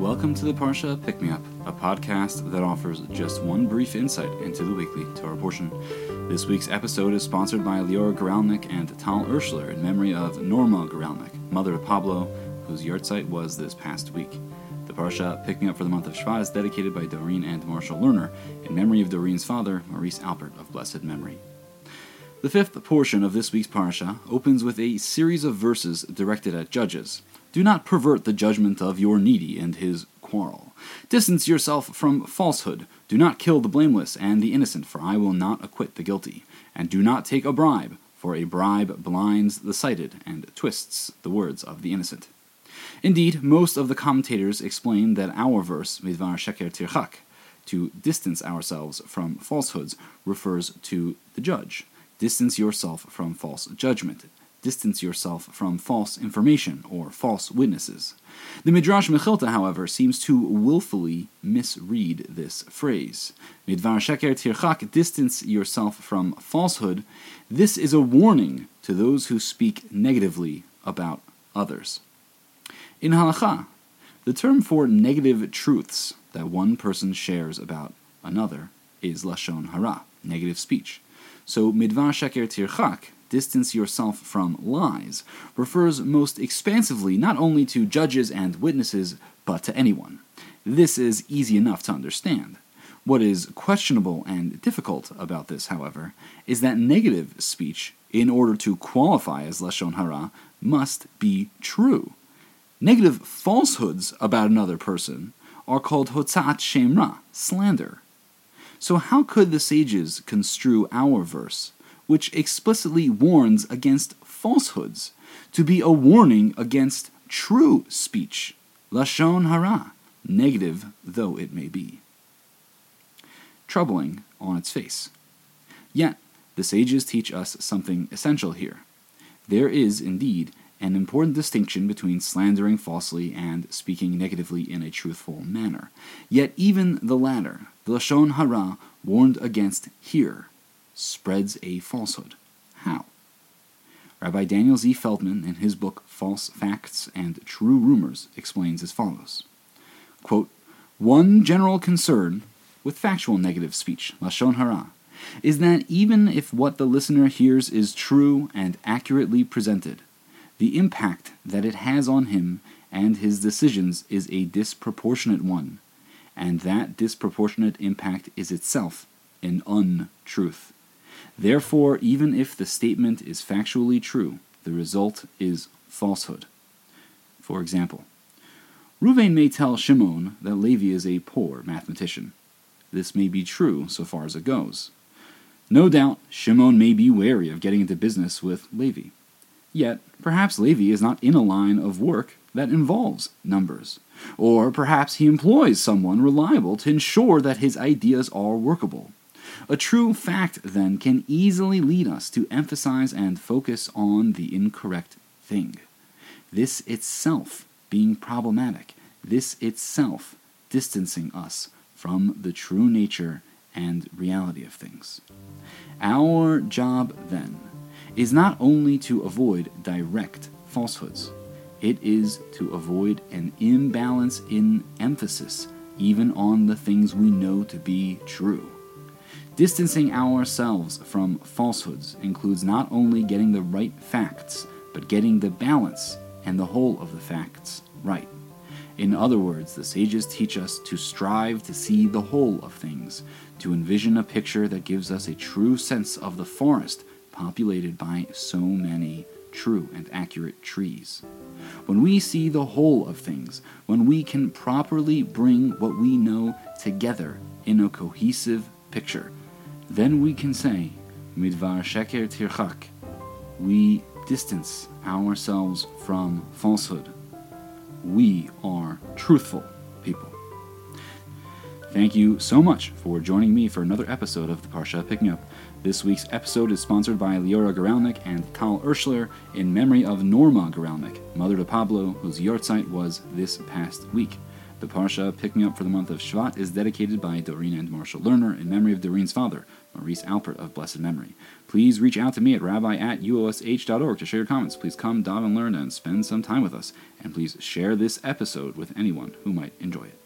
Welcome to the Parsha Pick Me Up, a podcast that offers just one brief insight into the weekly Torah portion. This week's episode is sponsored by Lior Goralnik and Tal Urshler in memory of Norma Goralnik, mother of Pablo, whose yahrzeit was this past week. The Parsha Pick Me Up for the month of Shvat is dedicated by Doreen and Marshall Lerner in memory of Doreen's father, Maurice Albert of blessed memory. The fifth portion of this week's Parsha opens with a series of verses directed at judges. Do not pervert the judgment of your needy and his quarrel. Distance yourself from falsehood. Do not kill the blameless and the innocent, for I will not acquit the guilty. And do not take a bribe, for a bribe blinds the sighted and twists the words of the innocent. Indeed, most of the commentators explain that our verse, Midvar Sheker Tirchak, to distance ourselves from falsehoods, refers to the judge. Distance yourself from false judgment distance yourself from false information or false witnesses. The Midrash Mechilta, however, seems to willfully misread this phrase. Midvar sheker tirchak, distance yourself from falsehood. This is a warning to those who speak negatively about others. In halacha, the term for negative truths that one person shares about another is lashon hara, negative speech. So midvar sheker tirchak distance yourself from lies refers most expansively not only to judges and witnesses, but to anyone. This is easy enough to understand. What is questionable and difficult about this, however, is that negative speech, in order to qualify as Lashon Hara, must be true. Negative falsehoods about another person are called Hotzaat Shem Ra, slander. So, how could the sages construe our verse which explicitly warns against falsehoods, to be a warning against true speech, lashon hara, negative though it may be. Troubling on its face. Yet, the sages teach us something essential here. There is, indeed, an important distinction between slandering falsely and speaking negatively in a truthful manner. Yet, even the latter, the Lashon Hara, warned against here, spreads a falsehood. How? Rabbi Daniel Z. Feldman, in his book False Facts and True Rumors, explains as follows Quote, One general concern with factual negative speech, Lashon Hara, is that even if what the listener hears is true and accurately presented, the impact that it has on him and his decisions is a disproportionate one, and that disproportionate impact is itself an untruth. Therefore, even if the statement is factually true, the result is falsehood. For example, Ruvain may tell Shimon that Levi is a poor mathematician. This may be true so far as it goes. No doubt, Shimon may be wary of getting into business with Levi. Yet, perhaps Levi is not in a line of work that involves numbers. Or perhaps he employs someone reliable to ensure that his ideas are workable. A true fact, then, can easily lead us to emphasize and focus on the incorrect thing. This itself being problematic, this itself distancing us from the true nature and reality of things. Our job, then, is not only to avoid direct falsehoods, it is to avoid an imbalance in emphasis, even on the things we know to be true. Distancing ourselves from falsehoods includes not only getting the right facts, but getting the balance and the whole of the facts right. In other words, the sages teach us to strive to see the whole of things, to envision a picture that gives us a true sense of the forest populated by so many true and accurate trees. When we see the whole of things, when we can properly bring what we know together in a cohesive picture, then we can say, Midvar Sheker Tirchak, we distance ourselves from falsehood. We are truthful people. Thank you so much for joining me for another episode of the Parsha Pick Me Up. This week's episode is sponsored by Leora Goralnik and Tal Urschler in memory of Norma Goralnik, mother to Pablo, whose yahrzeit was this past week. The Parsha Pick Me Up for the month of Shvat is dedicated by Doreen and Marshall Lerner in memory of Doreen's father, Maurice Alpert of blessed memory. Please reach out to me at rabbi at uosh.org to share your comments. Please come, dive, and learn and spend some time with us. And please share this episode with anyone who might enjoy it.